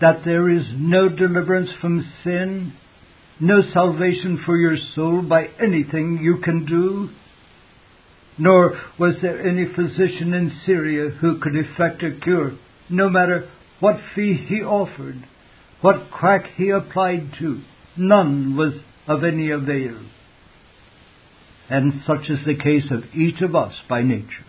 that there is no deliverance from sin, no salvation for your soul by anything you can do? Nor was there any physician in Syria who could effect a cure, no matter what fee he offered, what quack he applied to. None was of any avail. And such is the case of each of us by nature.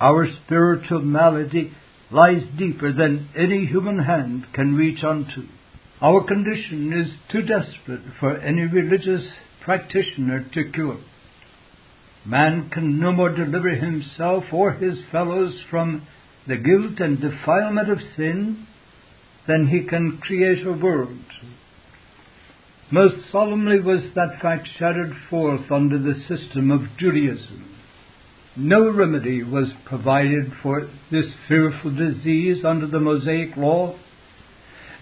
Our spiritual malady lies deeper than any human hand can reach unto. Our condition is too desperate for any religious practitioner to cure. Man can no more deliver himself or his fellows from the guilt and defilement of sin than he can create a world. Most solemnly was that fact shadowed forth under the system of Judaism. No remedy was provided for this fearful disease under the Mosaic law.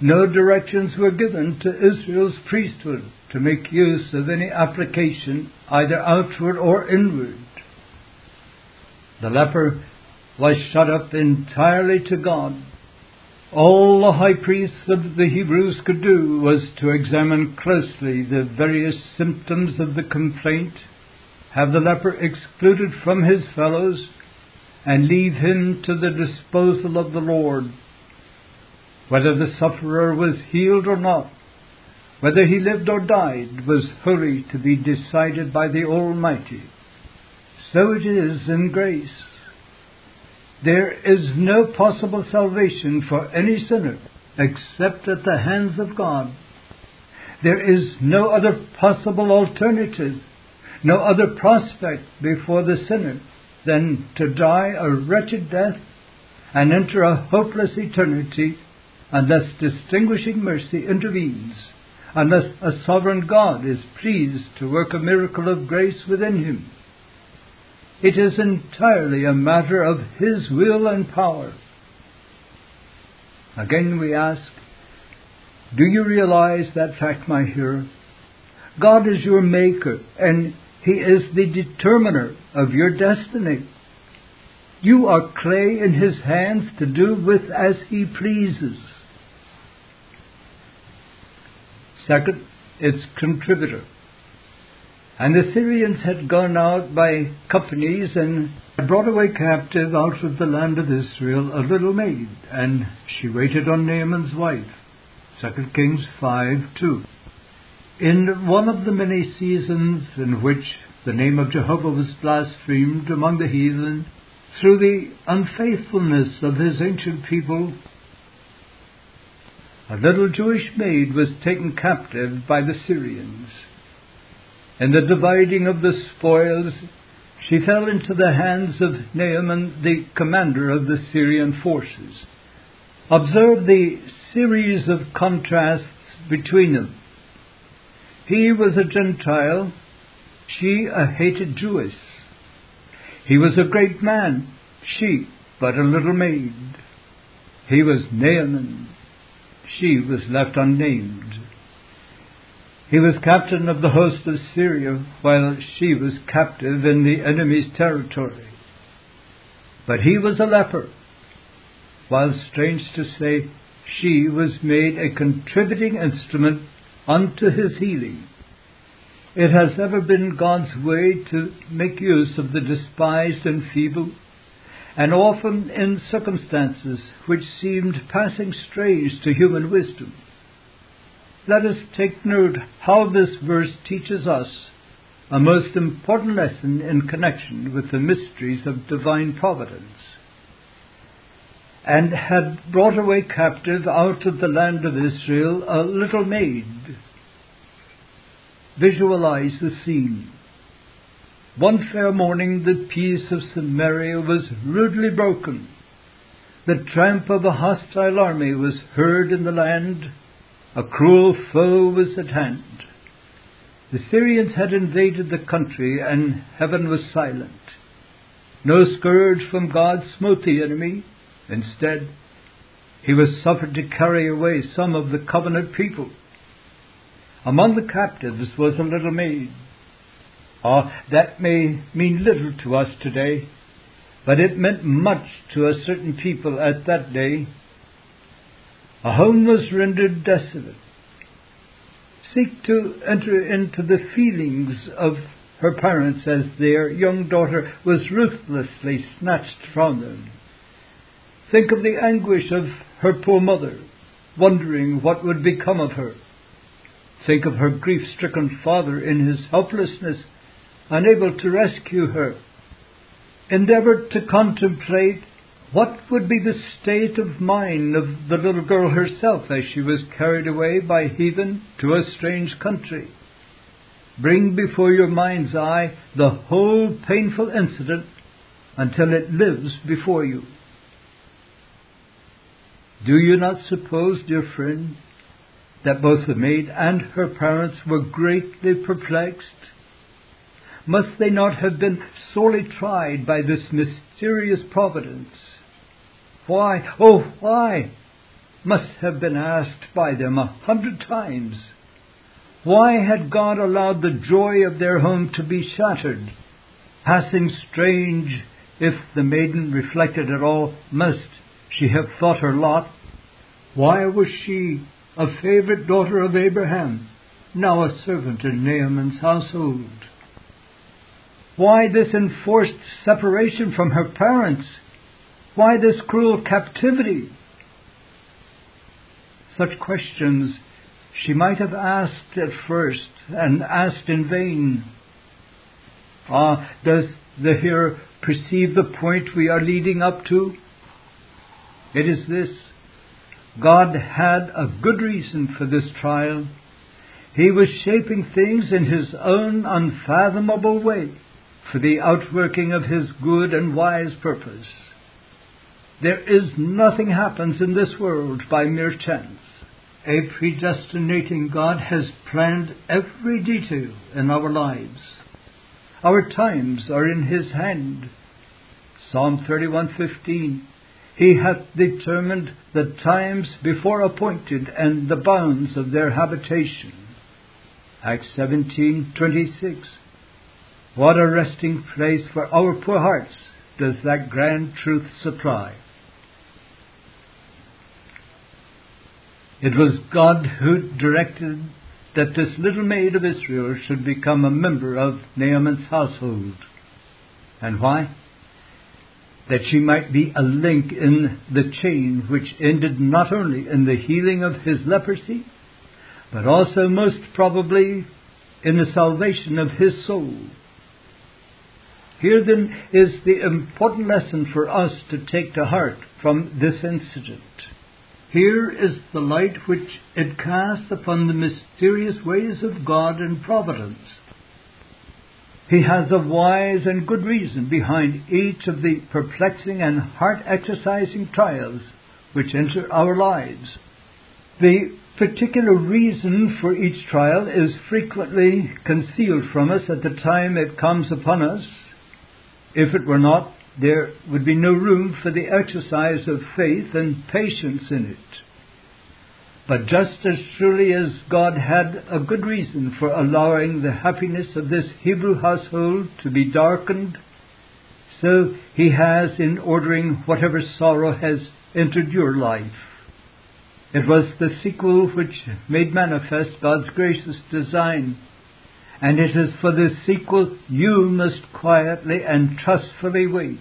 No directions were given to Israel's priesthood to make use of any application, either outward or inward. The leper was shut up entirely to God. All the high priests of the Hebrews could do was to examine closely the various symptoms of the complaint, have the leper excluded from his fellows, and leave him to the disposal of the Lord. Whether the sufferer was healed or not, whether he lived or died, was wholly to be decided by the Almighty. So it is in grace. There is no possible salvation for any sinner except at the hands of God. There is no other possible alternative, no other prospect before the sinner than to die a wretched death and enter a hopeless eternity unless distinguishing mercy intervenes, unless a sovereign God is pleased to work a miracle of grace within him. It is entirely a matter of His will and power. Again we ask, do you realize that fact, my hearer? God is your maker, and He is the determiner of your destiny. You are clay in His hands to do with as He pleases. Second, its contributor. And the Syrians had gone out by companies and brought away captive out of the land of Israel a little maid, and she waited on Naaman's wife. 2 Kings 5 2. In one of the many seasons in which the name of Jehovah was blasphemed among the heathen through the unfaithfulness of his ancient people, a little Jewish maid was taken captive by the Syrians. In the dividing of the spoils, she fell into the hands of Naaman, the commander of the Syrian forces. Observe the series of contrasts between them. He was a Gentile, she a hated Jewess. He was a great man, she but a little maid. He was Naaman, she was left unnamed. He was captain of the host of Syria, while she was captive in the enemy's territory. But he was a leper, while, strange to say, she was made a contributing instrument unto his healing. It has ever been God's way to make use of the despised and feeble, and often in circumstances which seemed passing strange to human wisdom let us take note how this verse teaches us a most important lesson in connection with the mysteries of divine providence. And had brought away captive out of the land of Israel a little maid. Visualize the scene. One fair morning, the peace of Samaria was rudely broken. The tramp of a hostile army was heard in the land a cruel foe was at hand. The Syrians had invaded the country, and heaven was silent. No scourge from God smote the enemy. Instead, he was suffered to carry away some of the covenant people. Among the captives was a little maid. Ah, that may mean little to us today, but it meant much to a certain people at that day A home was rendered desolate. Seek to enter into the feelings of her parents as their young daughter was ruthlessly snatched from them. Think of the anguish of her poor mother, wondering what would become of her. Think of her grief stricken father in his helplessness, unable to rescue her. Endeavor to contemplate what would be the state of mind of the little girl herself as she was carried away by heathen to a strange country. Bring before your mind's eye the whole painful incident until it lives before you. Do you not suppose, dear friend, that both the maid and her parents were greatly perplexed? Must they not have been sorely tried by this mysterious providence? Why, oh, why? Must have been asked by them a hundred times. Why had God allowed the joy of their home to be shattered? Passing strange, if the maiden reflected at all, must she have thought her lot? Why was she a favorite daughter of Abraham, now a servant in Naaman's household? Why this enforced separation from her parents? Why this cruel captivity? Such questions she might have asked at first, and asked in vain. Ah, does the hearer perceive the point we are leading up to? It is this God had a good reason for this trial. He was shaping things in His own unfathomable way for the outworking of His good and wise purpose. There is nothing happens in this world by mere chance. A predestinating God has planned every detail in our lives. Our times are in His hand. Psalm 31:15 He hath determined the times before appointed and the bounds of their habitation. Acts 17:26 What a resting place for our poor hearts does that grand truth supply. It was God who directed that this little maid of Israel should become a member of Naaman's household. And why? That she might be a link in the chain which ended not only in the healing of his leprosy, but also most probably in the salvation of his soul. Here then is the important lesson for us to take to heart from this incident. Here is the light which it casts upon the mysterious ways of God and providence. He has a wise and good reason behind each of the perplexing and heart exercising trials which enter our lives. The particular reason for each trial is frequently concealed from us at the time it comes upon us. If it were not, there would be no room for the exercise of faith and patience in it. But just as surely as God had a good reason for allowing the happiness of this Hebrew household to be darkened, so He has in ordering whatever sorrow has entered your life. It was the sequel which made manifest God's gracious design and it is for this sequel you must quietly and trustfully wait.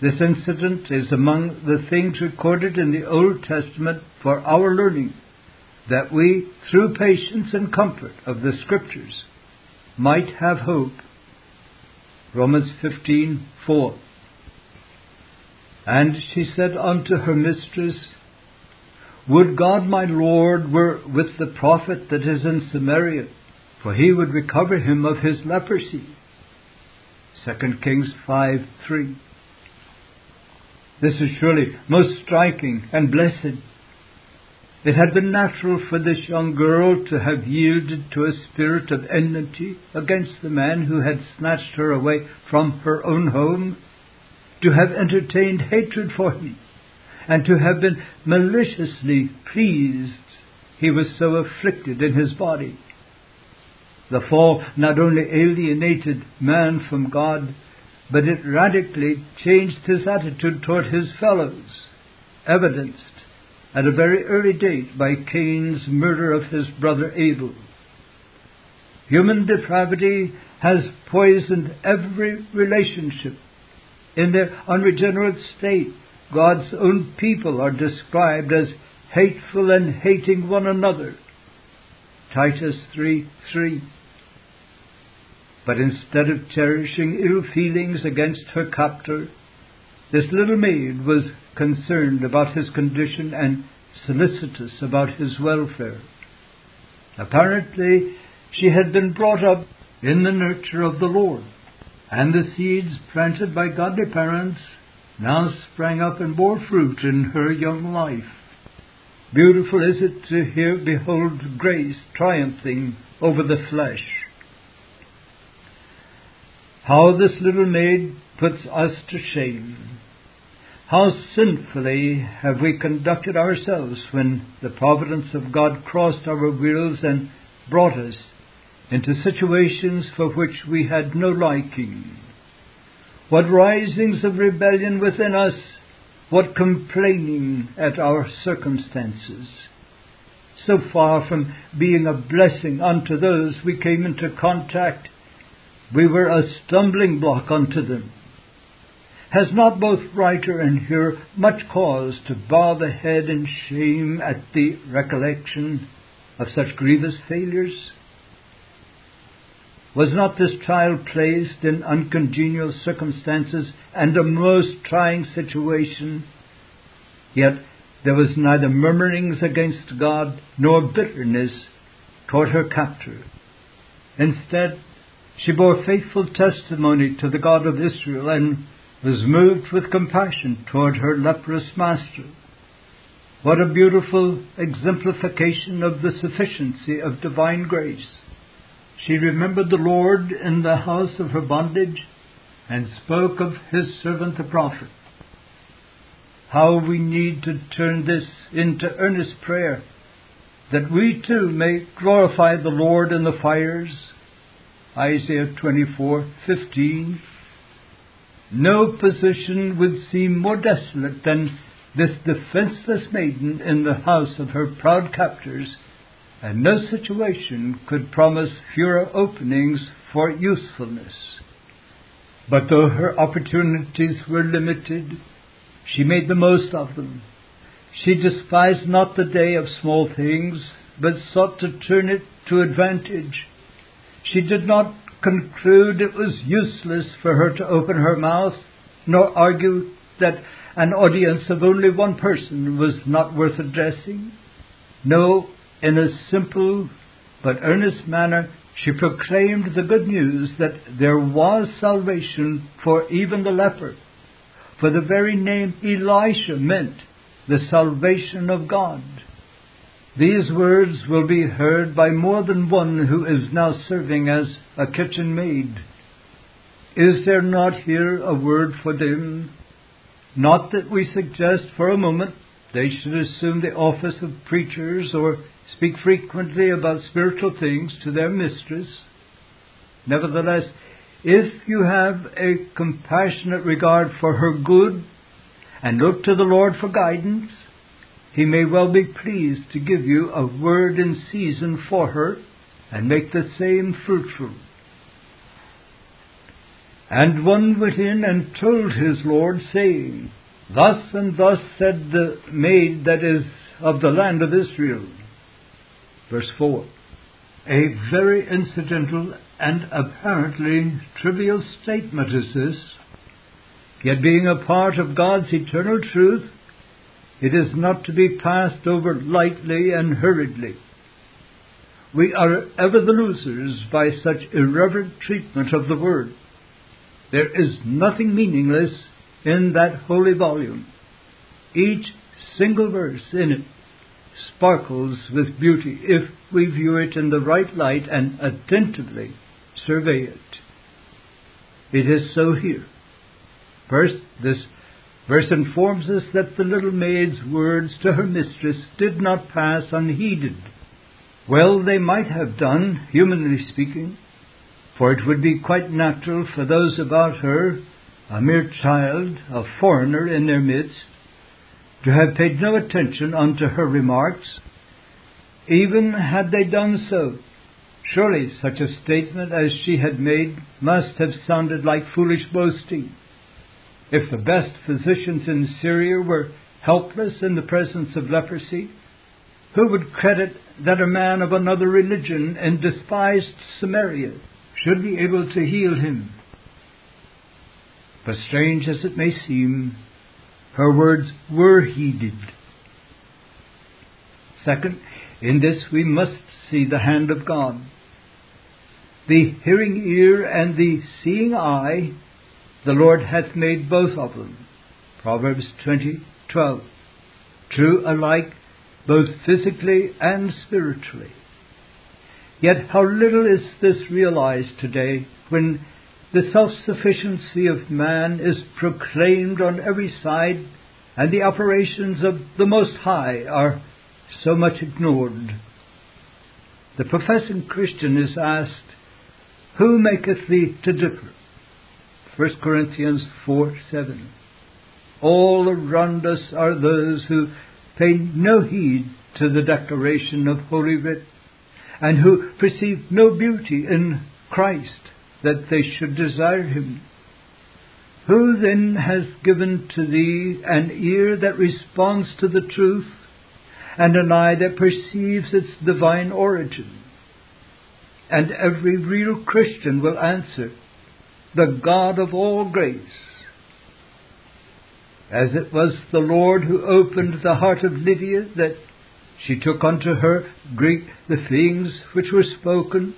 This incident is among the things recorded in the Old Testament for our learning, that we, through patience and comfort of the Scriptures, might have hope. Romans 15:4. And she said unto her mistress, Would God my Lord were with the prophet that is in Samaria, for he would recover him of his leprosy. 2 Kings 5 3. This is surely most striking and blessed. It had been natural for this young girl to have yielded to a spirit of enmity against the man who had snatched her away from her own home, to have entertained hatred for him, and to have been maliciously pleased he was so afflicted in his body. The fall not only alienated man from God, but it radically changed his attitude toward his fellows, evidenced at a very early date by Cain's murder of his brother Abel. Human depravity has poisoned every relationship. In their unregenerate state, God's own people are described as hateful and hating one another. Titus 3 3. But instead of cherishing ill feelings against her captor, this little maid was concerned about his condition and solicitous about his welfare. Apparently, she had been brought up in the nurture of the Lord, and the seeds planted by godly parents now sprang up and bore fruit in her young life. Beautiful is it to hear, behold, grace triumphing over the flesh. How this little maid puts us to shame. How sinfully have we conducted ourselves when the providence of God crossed our wills and brought us into situations for which we had no liking. What risings of rebellion within us, what complaining at our circumstances. So far from being a blessing unto those we came into contact, we were a stumbling block unto them. Has not both writer and hearer much cause to bow the head in shame at the recollection of such grievous failures? Was not this child placed in uncongenial circumstances and a most trying situation? Yet there was neither murmurings against God nor bitterness toward her captor. Instead, she bore faithful testimony to the God of Israel and was moved with compassion toward her leprous master. What a beautiful exemplification of the sufficiency of divine grace. She remembered the Lord in the house of her bondage and spoke of his servant the prophet. How we need to turn this into earnest prayer that we too may glorify the Lord in the fires. Isaiah 24:15 no position would seem more desolate than this defenseless maiden in the house of her proud captors, and no situation could promise fewer openings for usefulness. But though her opportunities were limited, she made the most of them. She despised not the day of small things, but sought to turn it to advantage. She did not conclude it was useless for her to open her mouth, nor argue that an audience of only one person was not worth addressing. No, in a simple but earnest manner, she proclaimed the good news that there was salvation for even the leper. For the very name Elisha meant the salvation of God. These words will be heard by more than one who is now serving as a kitchen maid. Is there not here a word for them? Not that we suggest for a moment they should assume the office of preachers or speak frequently about spiritual things to their mistress. Nevertheless, if you have a compassionate regard for her good and look to the Lord for guidance, he may well be pleased to give you a word in season for her and make the same fruitful. And one went in and told his Lord, saying, Thus and thus said the maid that is of the land of Israel. Verse 4. A very incidental and apparently trivial statement is this, yet being a part of God's eternal truth, it is not to be passed over lightly and hurriedly. We are ever the losers by such irreverent treatment of the Word. There is nothing meaningless in that holy volume. Each single verse in it sparkles with beauty if we view it in the right light and attentively survey it. It is so here. First, this Verse informs us that the little maid's words to her mistress did not pass unheeded. Well, they might have done, humanly speaking, for it would be quite natural for those about her, a mere child, a foreigner in their midst, to have paid no attention unto her remarks. Even had they done so, surely such a statement as she had made must have sounded like foolish boasting. If the best physicians in Syria were helpless in the presence of leprosy, who would credit that a man of another religion and despised Samaria should be able to heal him? But strange as it may seem, her words were heeded. Second, in this we must see the hand of God. The hearing ear and the seeing eye, the Lord hath made both of them. Proverbs 20:12. True alike both physically and spiritually. Yet how little is this realized today when the self-sufficiency of man is proclaimed on every side and the operations of the Most High are so much ignored. The professing Christian is asked, Who maketh thee to differ? 1 Corinthians 4 7. All around us are those who pay no heed to the declaration of Holy Writ, and who perceive no beauty in Christ that they should desire him. Who then has given to thee an ear that responds to the truth, and an eye that perceives its divine origin? And every real Christian will answer, The God of all grace. As it was the Lord who opened the heart of Lydia, that she took unto her great the things which were spoken,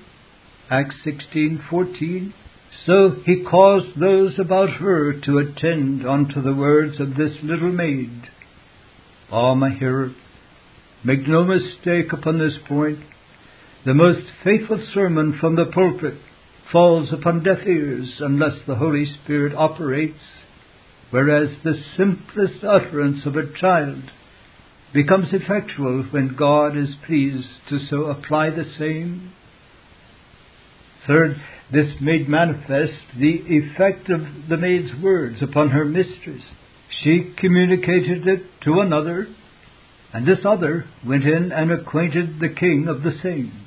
Acts 16:14. So he caused those about her to attend unto the words of this little maid. Ah, my hearer, make no mistake upon this point. The most faithful sermon from the pulpit falls upon deaf ears unless the Holy Spirit operates, whereas the simplest utterance of a child becomes effectual when God is pleased to so apply the same Third, this made manifest the effect of the maid's words upon her mistress. She communicated it to another, and this other went in and acquainted the king of the same.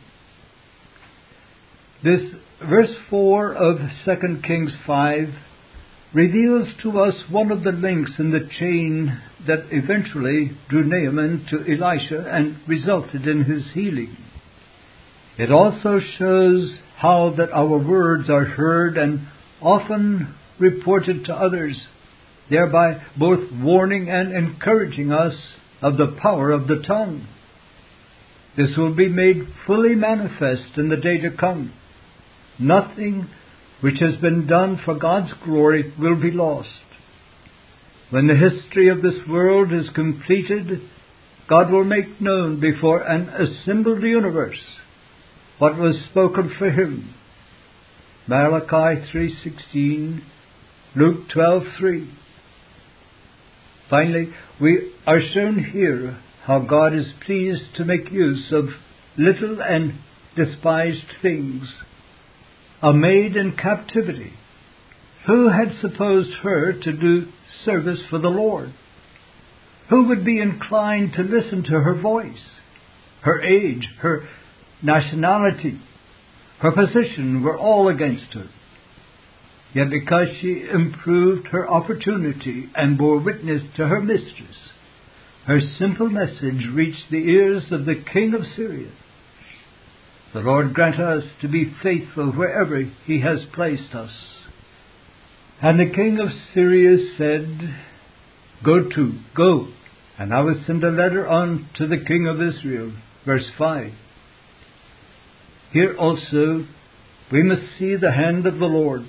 This verse 4 of 2 Kings 5 reveals to us one of the links in the chain that eventually drew Naaman to Elisha and resulted in his healing. It also shows how that our words are heard and often reported to others, thereby both warning and encouraging us of the power of the tongue. This will be made fully manifest in the day to come. Nothing which has been done for God's glory will be lost. When the history of this world is completed, God will make known before an assembled universe what was spoken for him. Malachi 3:16, Luke 12:3. Finally, we are shown here how God is pleased to make use of little and despised things. A maid in captivity. Who had supposed her to do service for the Lord? Who would be inclined to listen to her voice? Her age, her nationality, her position were all against her. Yet because she improved her opportunity and bore witness to her mistress, her simple message reached the ears of the king of Syria. The Lord grant us to be faithful wherever He has placed us. And the king of Syria said, Go to, go, and I will send a letter on to the king of Israel. Verse 5. Here also we must see the hand of the Lord.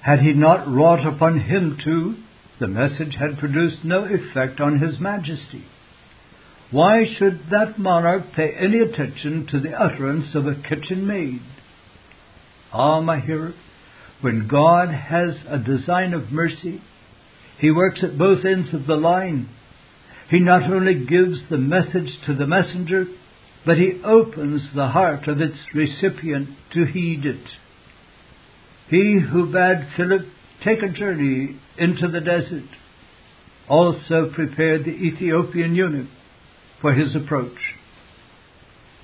Had he not wrought upon him too, the message had produced no effect on his majesty. Why should that monarch pay any attention to the utterance of a kitchen maid? Ah, my hearer, when God has a design of mercy, he works at both ends of the line. He not only gives the message to the messenger, but he opens the heart of its recipient to heed it. He who bade Philip take a journey into the desert, also prepared the Ethiopian eunuch for his approach.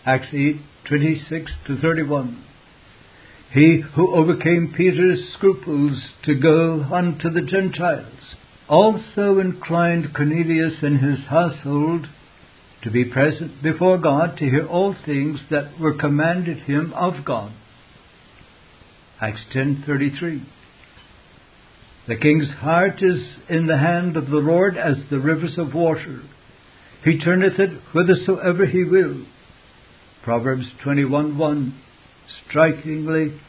Acts 8 26 to 31. He who overcame Peter's scruples to go unto the Gentiles also inclined Cornelius and his household to be present before God to hear all things that were commanded him of God. Acts 10:33 The king's heart is in the hand of the Lord as the rivers of water. He turneth it whithersoever he will. Proverbs 21:1 Strikingly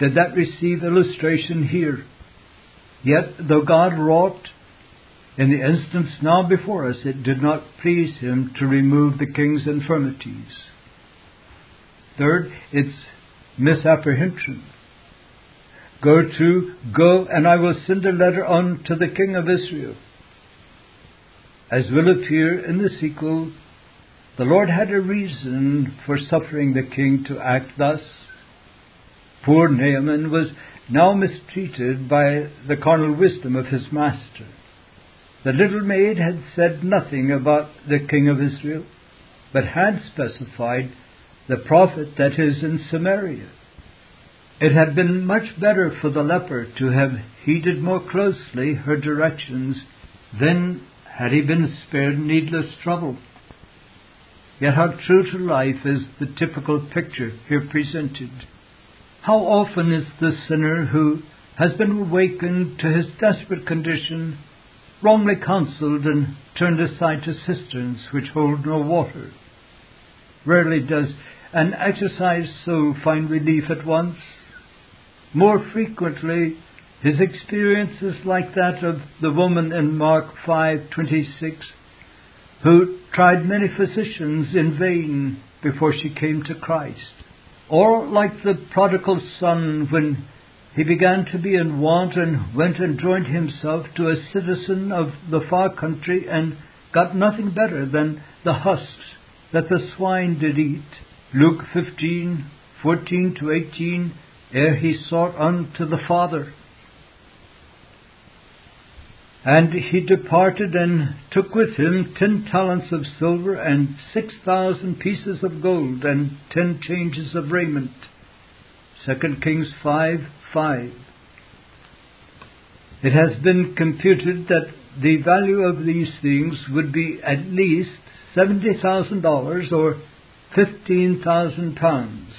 did that receive illustration here. Yet, though God wrought in the instance now before us, it did not please him to remove the king's infirmities. Third, it's misapprehension. Go to, go, and I will send a letter on to the king of Israel. As will appear in the sequel, the Lord had a reason for suffering the king to act thus. Poor Naaman was now mistreated by the carnal wisdom of his master. The little maid had said nothing about the king of Israel, but had specified the prophet that is in Samaria. It had been much better for the leper to have heeded more closely her directions, then had he been spared needless trouble. Yet how true to life is the typical picture here presented. How often is the sinner who has been awakened to his desperate condition wrongly counseled and turned aside to cisterns which hold no water? Rarely does an exercised soul find relief at once. More frequently, his experience is like that of the woman in Mark 5:26 who tried many physicians in vain before she came to Christ. Or like the prodigal son when he began to be in want and went and joined himself to a citizen of the far country and got nothing better than the husks that the swine did eat. Luke 15:14 to 18 ere he sought unto the Father. And he departed and took with him ten talents of silver and six thousand pieces of gold and ten changes of raiment. 2 Kings 5 5. It has been computed that the value of these things would be at least $70,000 or 15,000 pounds.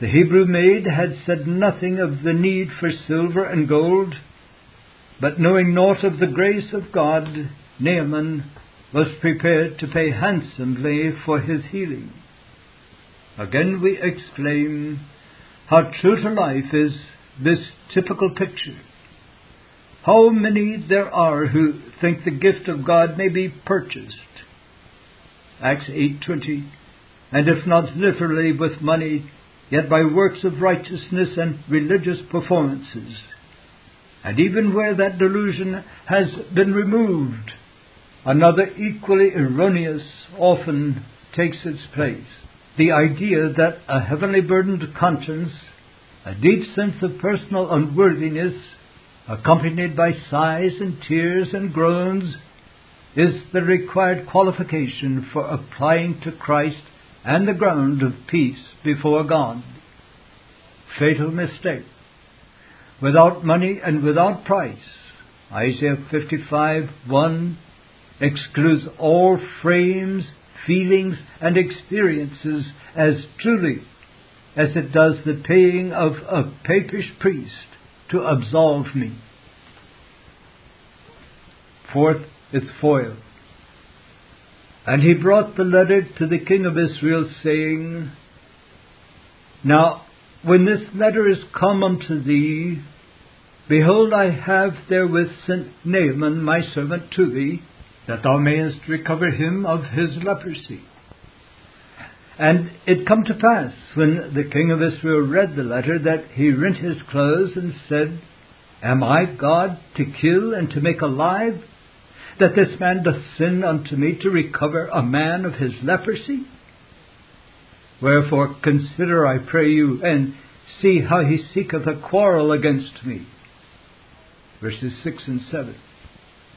The Hebrew maid had said nothing of the need for silver and gold but knowing naught of the grace of God, Naaman was prepared to pay handsomely for his healing. Again we exclaim, how true to life is this typical picture. How many there are who think the gift of God may be purchased. Acts 8:20 and if not literally with money yet by works of righteousness and religious performances and even where that delusion has been removed, another equally erroneous often takes its place. The idea that a heavenly burdened conscience, a deep sense of personal unworthiness, accompanied by sighs and tears and groans, is the required qualification for applying to Christ and the ground of peace before God. Fatal mistake without money and without price. Isaiah 55 1 excludes all frames, feelings, and experiences as truly as it does the paying of a papish priest to absolve me. Fourth, its foil. And he brought the letter to the king of Israel, saying, Now when this letter is come unto thee, behold, I have therewith sent Naaman my servant to thee, that thou mayest recover him of his leprosy. And it come to pass, when the king of Israel read the letter, that he rent his clothes and said, Am I God to kill and to make alive, that this man doth sin unto me to recover a man of his leprosy? Wherefore consider, I pray you, and see how he seeketh a quarrel against me. Verses 6 and 7.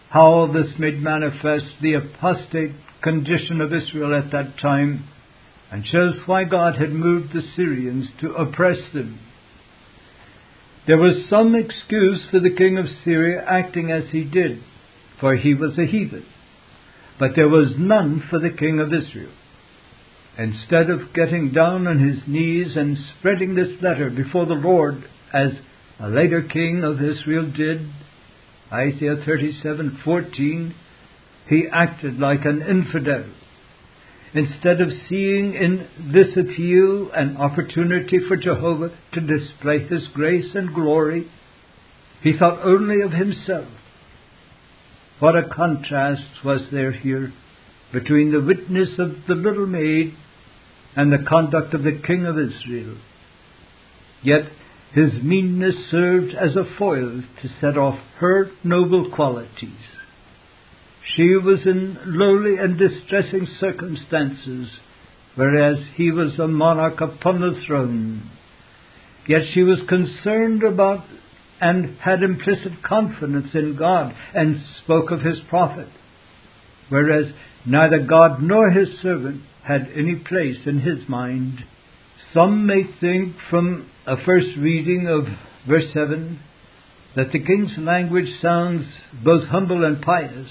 how this made manifest the apostate condition of Israel at that time and shows why God had moved the Syrians to oppress them. There was some excuse for the king of Syria acting as he did, for he was a heathen. But there was none for the king of Israel. Instead of getting down on his knees and spreading this letter before the Lord as a later king of Israel did, Isaiah 37:14, he acted like an infidel. Instead of seeing in this appeal an opportunity for Jehovah to display his grace and glory, he thought only of himself. What a contrast was there here between the witness of the little maid and the conduct of the king of Israel. Yet his meanness served as a foil to set off her noble qualities. She was in lowly and distressing circumstances, whereas he was a monarch upon the throne. Yet she was concerned about and had implicit confidence in God and spoke of his prophet, whereas neither God nor his servant had any place in his mind. Some may think from a first reading of verse 7 that the king's language sounds both humble and pious,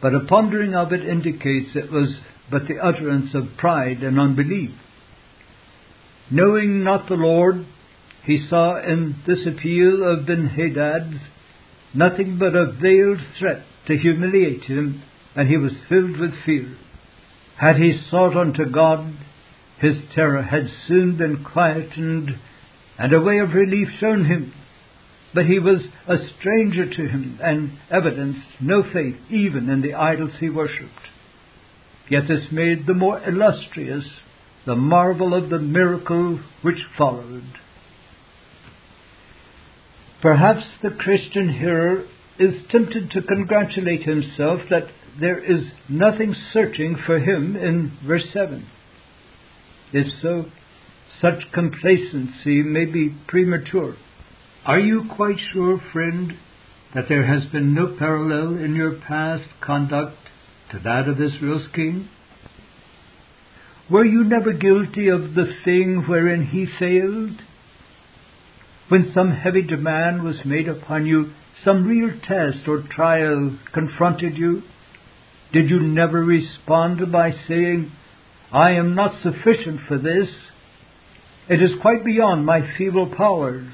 but a pondering of it indicates it was but the utterance of pride and unbelief. Knowing not the Lord, he saw in this appeal of Ben-Hadad nothing but a veiled threat to humiliate him, and he was filled with fear. Had he sought unto God, his terror had soon been quietened and a way of relief shown him. But he was a stranger to him and evidenced no faith even in the idols he worshipped. Yet this made the more illustrious the marvel of the miracle which followed. Perhaps the Christian hearer is tempted to congratulate himself that there is nothing searching for him in verse 7. If so, such complacency may be premature. Are you quite sure, friend, that there has been no parallel in your past conduct to that of Israel's king? Were you never guilty of the thing wherein he failed? When some heavy demand was made upon you, some real test or trial confronted you, did you never respond by saying, I am not sufficient for this. It is quite beyond my feeble powers.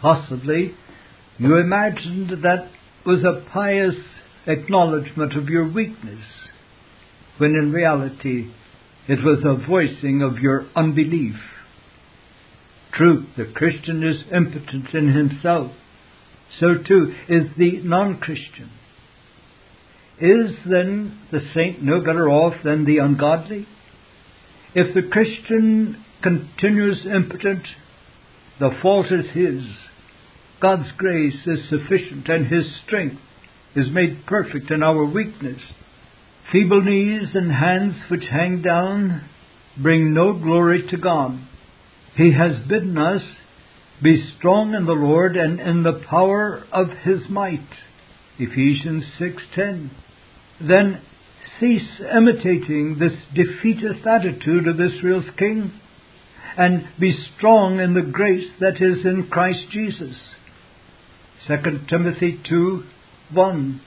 Possibly you imagined that was a pious acknowledgement of your weakness, when in reality it was a voicing of your unbelief. True, the Christian is impotent in himself. So too is the non Christian. Is then the saint no better off than the ungodly? If the Christian continues impotent, the fault is his. God's grace is sufficient, and his strength is made perfect in our weakness. Feeble knees and hands which hang down bring no glory to God. He has bidden us be strong in the Lord and in the power of his might. Ephesians 6:10 then cease imitating this defeatist attitude of Israel's king and be strong in the grace that is in Christ Jesus. 2 Timothy 2 1.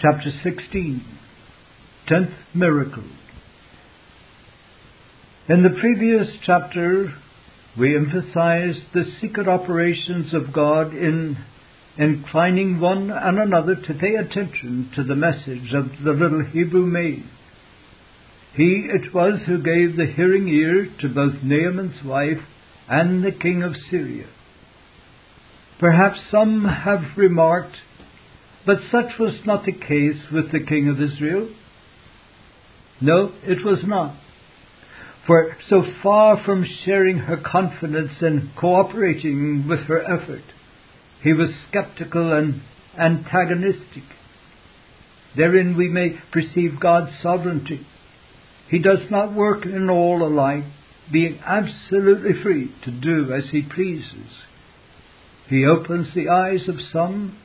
Chapter 16. Tenth miracle. In the previous chapter, we emphasized the secret operations of God in inclining one and another to pay attention to the message of the little Hebrew maid. He it was who gave the hearing ear to both Naaman's wife and the king of Syria. Perhaps some have remarked, but such was not the case with the king of Israel. No, it was not. For so far from sharing her confidence and cooperating with her effort, he was skeptical and antagonistic. Therein we may perceive God's sovereignty. He does not work in all alike, being absolutely free to do as he pleases. He opens the eyes of some,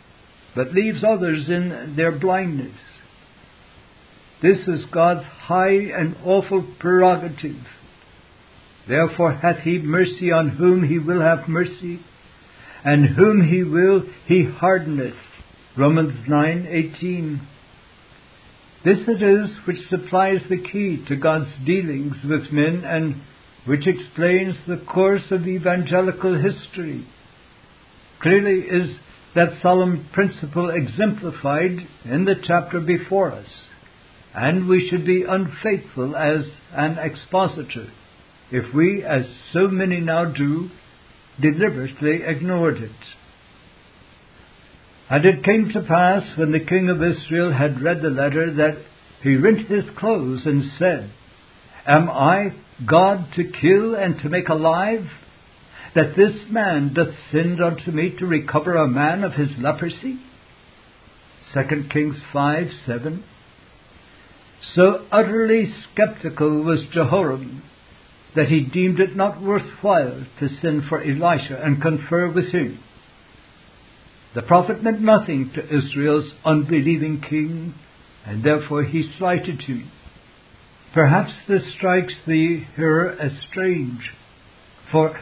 but leaves others in their blindness. This is God's high and awful prerogative. Therefore hath he mercy on whom he will have mercy, and whom he will he hardeneth. Romans 9:18. This it is which supplies the key to God's dealings with men and which explains the course of evangelical history. Clearly is that solemn principle exemplified in the chapter before us, and we should be unfaithful as an expositor if we, as so many now do, deliberately ignored it. And it came to pass when the king of Israel had read the letter that he rent his clothes and said, Am I God to kill and to make alive? That this man doth send unto me to recover a man of his leprosy? 2 Kings 5 7. So utterly skeptical was Jehoram that he deemed it not worth while to send for Elisha and confer with him. The prophet meant nothing to Israel's unbelieving king, and therefore he slighted him. Perhaps this strikes the hearer as strange, for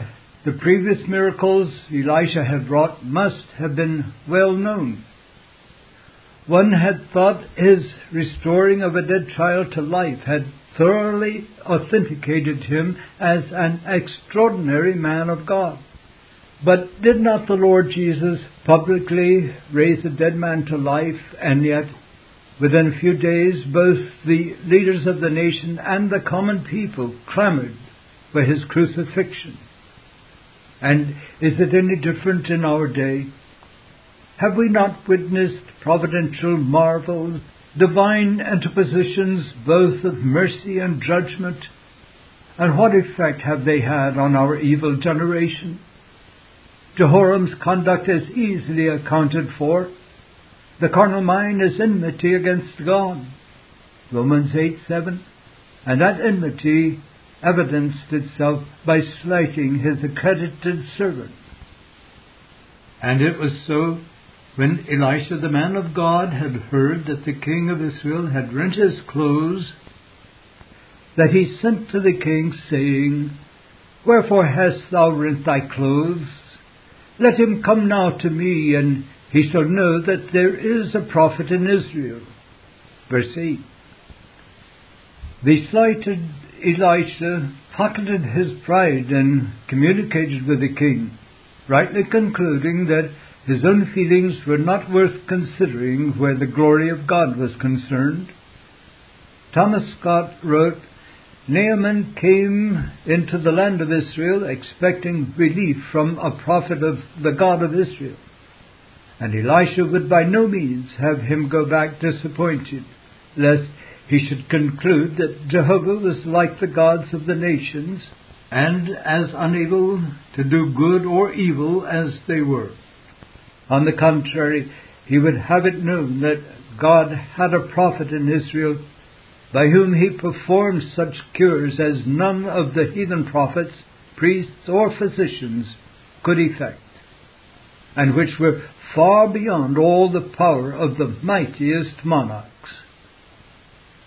the previous miracles Elisha had wrought must have been well known. One had thought his restoring of a dead child to life had thoroughly authenticated him as an extraordinary man of God. But did not the Lord Jesus publicly raise a dead man to life, and yet within a few days both the leaders of the nation and the common people clamored for his crucifixion? And is it any different in our day? Have we not witnessed providential marvels divine interpositions both of mercy and judgment? And what effect have they had on our evil generation? Jehoram's conduct is easily accounted for. The carnal mind is enmity against God. Romans 8 7. And that enmity evidenced itself by slighting his accredited servant. And it was so when Elisha the man of God had heard that the king of Israel had rent his clothes, that he sent to the king, saying, Wherefore hast thou rent thy clothes? Let him come now to me, and he shall know that there is a prophet in Israel. Verse 8. The slighted Elisha pocketed his pride and communicated with the king, rightly concluding that his own feelings were not worth considering where the glory of God was concerned. Thomas Scott wrote, Naaman came into the land of Israel expecting relief from a prophet of the God of Israel. And Elisha would by no means have him go back disappointed, lest he should conclude that Jehovah was like the gods of the nations, and as unable to do good or evil as they were. On the contrary, he would have it known that God had a prophet in Israel by whom he performed such cures as none of the heathen prophets, priests, or physicians could effect, and which were far beyond all the power of the mightiest monarchs.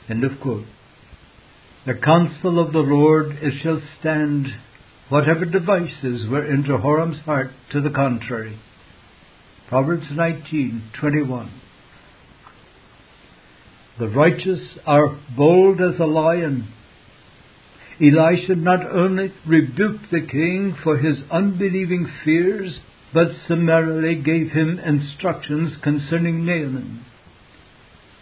End of quote. The counsel of the Lord it shall stand, whatever devices were in Jehoram's heart to the contrary. Proverbs 19:21. The righteous are bold as a lion. Elisha not only rebuked the king for his unbelieving fears, but summarily gave him instructions concerning Naaman.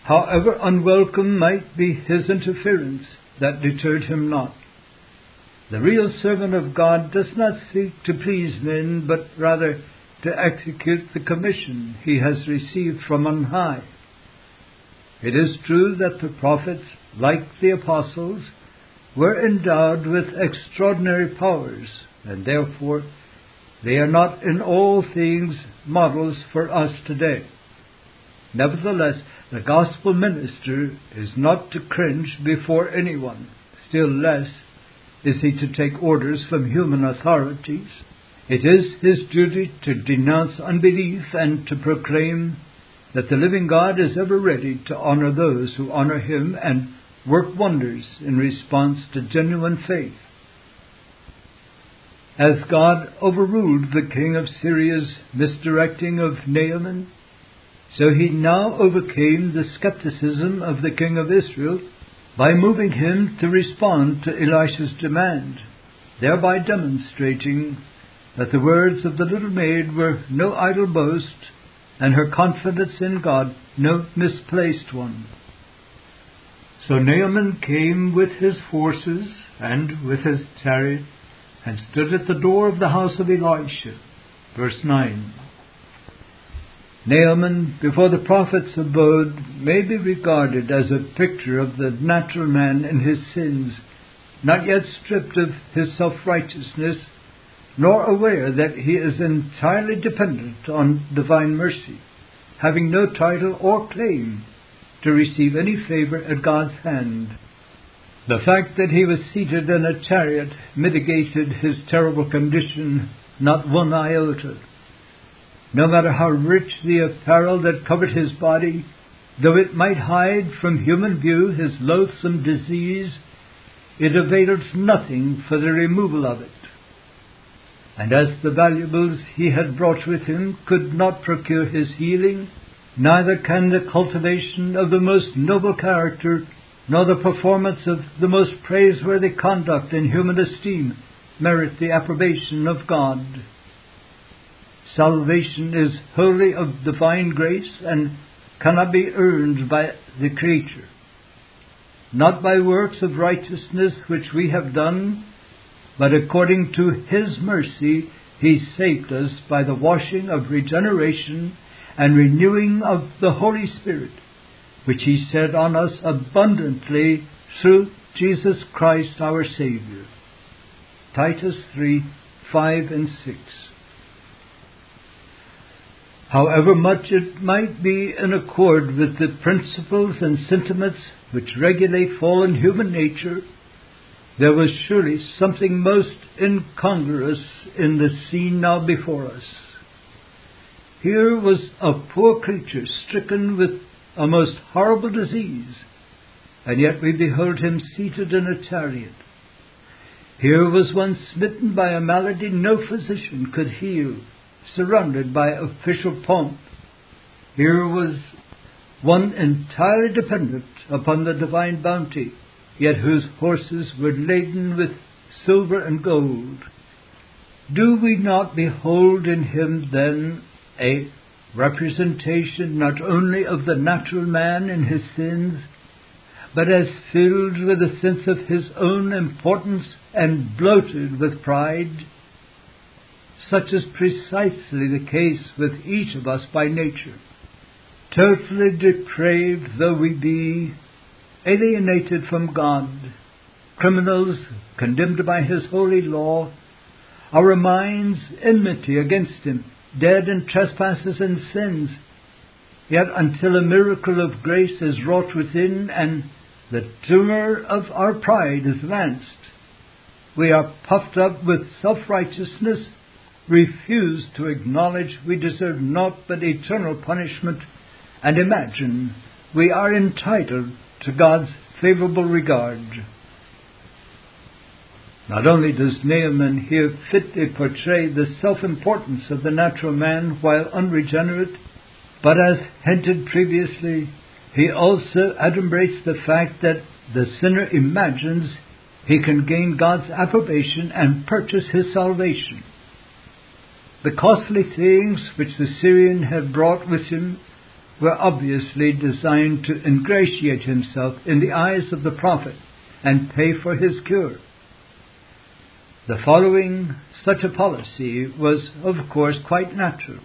However unwelcome might be his interference, that deterred him not. The real servant of God does not seek to please men, but rather to execute the commission he has received from on high. It is true that the prophets, like the apostles, were endowed with extraordinary powers, and therefore they are not in all things models for us today. Nevertheless, the gospel minister is not to cringe before anyone, still less is he to take orders from human authorities It is his duty to denounce unbelief and to proclaim that the living God is ever ready to honor those who honor him and work wonders in response to genuine faith. As God overruled the king of Syria's misdirecting of Naaman, so he now overcame the skepticism of the king of Israel by moving him to respond to Elisha's demand, thereby demonstrating that the words of the little maid were no idle boast, and her confidence in God no misplaced one. So Naaman came with his forces and with his chariot and stood at the door of the house of Elisha. Verse 9. Naaman, before the prophet's abode, may be regarded as a picture of the natural man in his sins, not yet stripped of his self righteousness, nor aware that he is entirely dependent on divine mercy, having no title or claim to receive any favor at God's hand. The fact that he was seated in a chariot mitigated his terrible condition not one iota. No matter how rich the apparel that covered his body, though it might hide from human view his loathsome disease, it availed nothing for the removal of it. And as the valuables he had brought with him could not procure his healing, neither can the cultivation of the most noble character nor the performance of the most praiseworthy conduct in human esteem merit the approbation of God. Salvation is wholly of divine grace and cannot be earned by the creature. Not by works of righteousness which we have done, but according to His mercy, He saved us by the washing of regeneration and renewing of the Holy Spirit which he shed on us abundantly through Jesus Christ our Saviour. Titus 3 5 and 6. However much it might be in accord with the principles and sentiments which regulate fallen human nature, there was surely something most incongruous in the scene now before us. Here was a poor creature stricken with a most horrible disease, and yet we behold him seated in a chariot. Here was one smitten by a malady no physician could heal, surrounded by official pomp. Here was one entirely dependent upon the divine bounty, yet whose horses were laden with silver and gold. Do we not behold in him then a representation not only of the natural man in his sins, but as filled with a sense of his own importance and bloated with pride. Such is precisely the case with each of us by nature. Totally depraved though we be, alienated from God, criminals condemned by His holy law, our minds enmity against Him, dead in trespasses and sins. Yet until a miracle of grace is wrought within and the tumor of our pride is lanced, we are puffed up with self righteousness, refuse to acknowledge we deserve naught but eternal punishment, and imagine we are entitled to God's favorable regard. Not only does Naaman here fitly portray the self importance of the natural man while unregenerate, but as hinted previously, he also adumbrates the fact that the sinner imagines he can gain God's approbation and purchase his salvation. The costly things which the Syrian had brought with him were obviously designed to ingratiate himself in the eyes of the prophet and pay for his cure. The following such a policy was, of course, quite natural,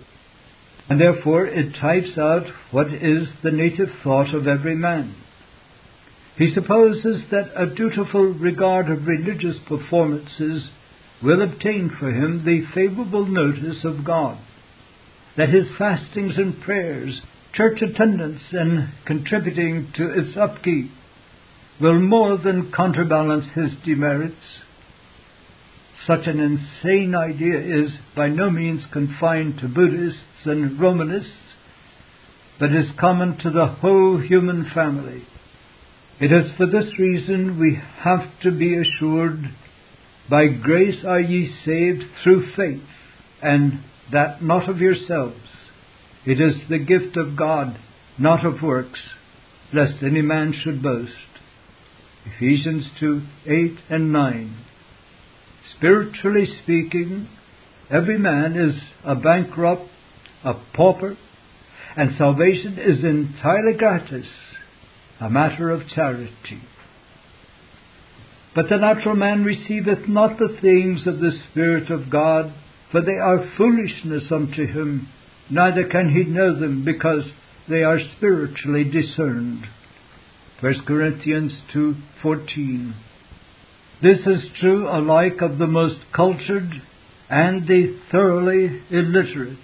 and therefore it types out what is the native thought of every man. He supposes that a dutiful regard of religious performances will obtain for him the favorable notice of God, that his fastings and prayers, church attendance, and contributing to its upkeep will more than counterbalance his demerits such an insane idea is by no means confined to Buddhists and Romanists, but is common to the whole human family. It is for this reason we have to be assured, by grace are ye saved through faith, and that not of yourselves. It is the gift of God, not of works, lest any man should boast. Ephesians 2 8 and 9. Spiritually speaking, every man is a bankrupt, a pauper, and salvation is entirely gratis, a matter of charity. But the natural man receiveth not the things of the Spirit of God, for they are foolishness unto him, neither can he know them, because they are spiritually discerned. 1 Corinthians 2:14. This is true alike of the most cultured and the thoroughly illiterate.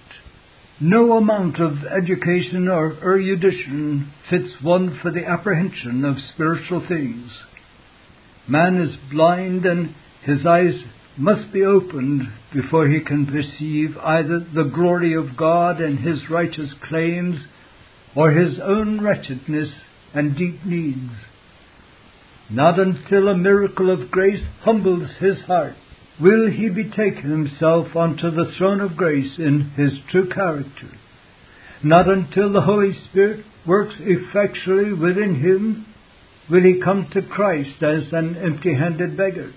No amount of education or erudition fits one for the apprehension of spiritual things. Man is blind and his eyes must be opened before he can perceive either the glory of God and his righteous claims or his own wretchedness and deep needs. Not until a miracle of grace humbles his heart will he betake himself unto the throne of grace in his true character. Not until the Holy Spirit works effectually within him will he come to Christ as an empty handed beggar.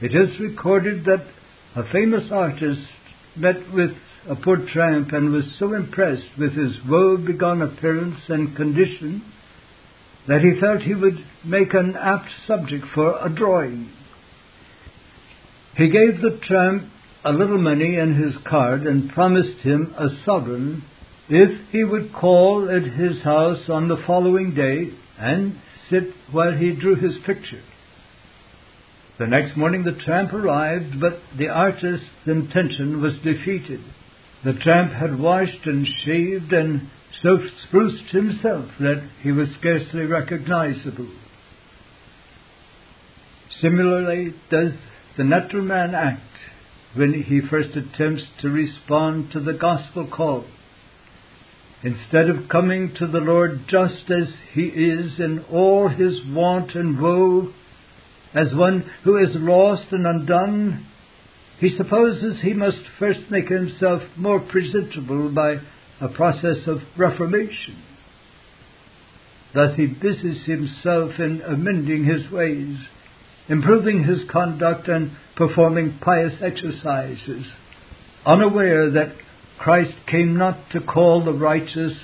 It is recorded that a famous artist met with a poor tramp and was so impressed with his woe begone appearance and condition that he felt he would make an apt subject for a drawing. He gave the tramp a little money and his card and promised him a sovereign if he would call at his house on the following day and sit while he drew his picture. The next morning the tramp arrived, but the artist's intention was defeated. The tramp had washed and shaved and so spruced himself that he was scarcely recognizable. Similarly does the natural man act when he first attempts to respond to the gospel call. Instead of coming to the Lord just as he is in all his want and woe, as one who is lost and undone, he supposes he must first make himself more presentable by a process of reformation. Thus he busies himself in amending his ways, improving his conduct, and performing pious exercises, unaware that Christ came not to call the righteous,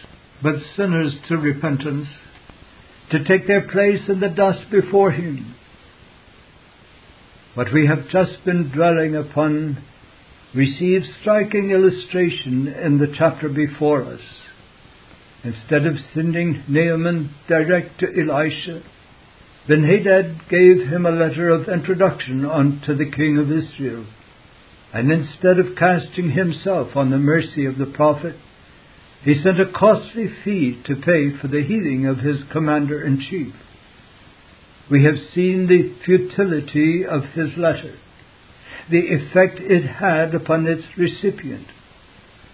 but sinners to repentance, to take their place in the dust before him. What we have just been dwelling upon receives striking illustration in the chapter before us. Instead of sending Naaman direct to Elisha, Ben-Hadad gave him a letter of introduction unto the king of Israel. And instead of casting himself on the mercy of the prophet, he sent a costly fee to pay for the healing of his commander in chief. We have seen the futility of his letter the effect it had upon its recipient.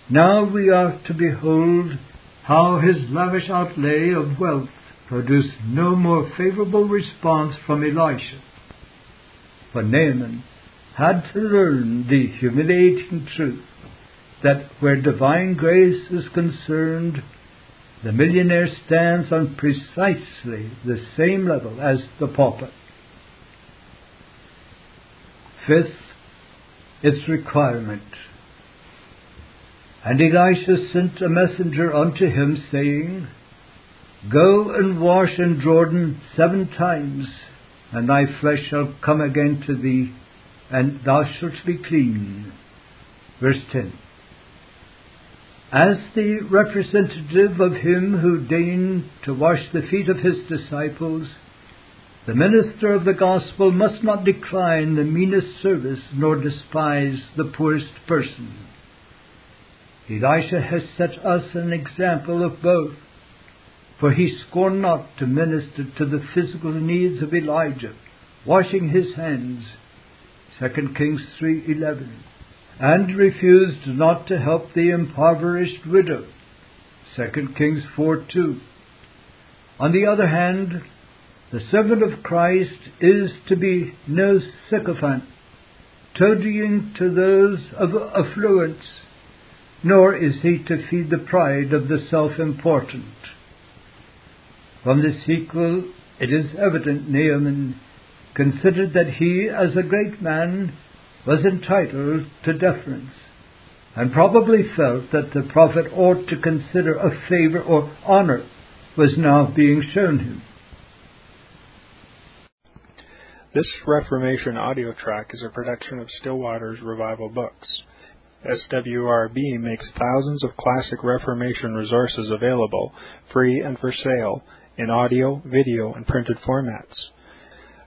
Now we are to behold how his lavish outlay of wealth produced no more favorable response from Elisha. For Naaman had to learn the humiliating truth that where divine grace is concerned, the millionaire stands on precisely the same level as the pauper. Fifth, its requirement. And Elisha sent a messenger unto him, saying, Go and wash in Jordan seven times, and thy flesh shall come again to thee, and thou shalt be clean. Verse 10. As the representative of him who deigned to wash the feet of his disciples, the minister of the gospel must not decline the meanest service nor despise the poorest person. Elisha has set us an example of both, for he scorned not to minister to the physical needs of Elijah, washing his hands, 2 Kings 3:11, and refused not to help the impoverished widow. 2 Kings 4:2. On the other hand, the servant of Christ is to be no sycophant, toadying to those of affluence, nor is he to feed the pride of the self-important. From the sequel, it is evident Naaman considered that he, as a great man, was entitled to deference, and probably felt that the prophet ought to consider a favor or honor was now being shown him. This Reformation audio track is a production of Still Waters Revival Books. SWRB makes thousands of classic Reformation resources available, free and for sale, in audio, video, and printed formats.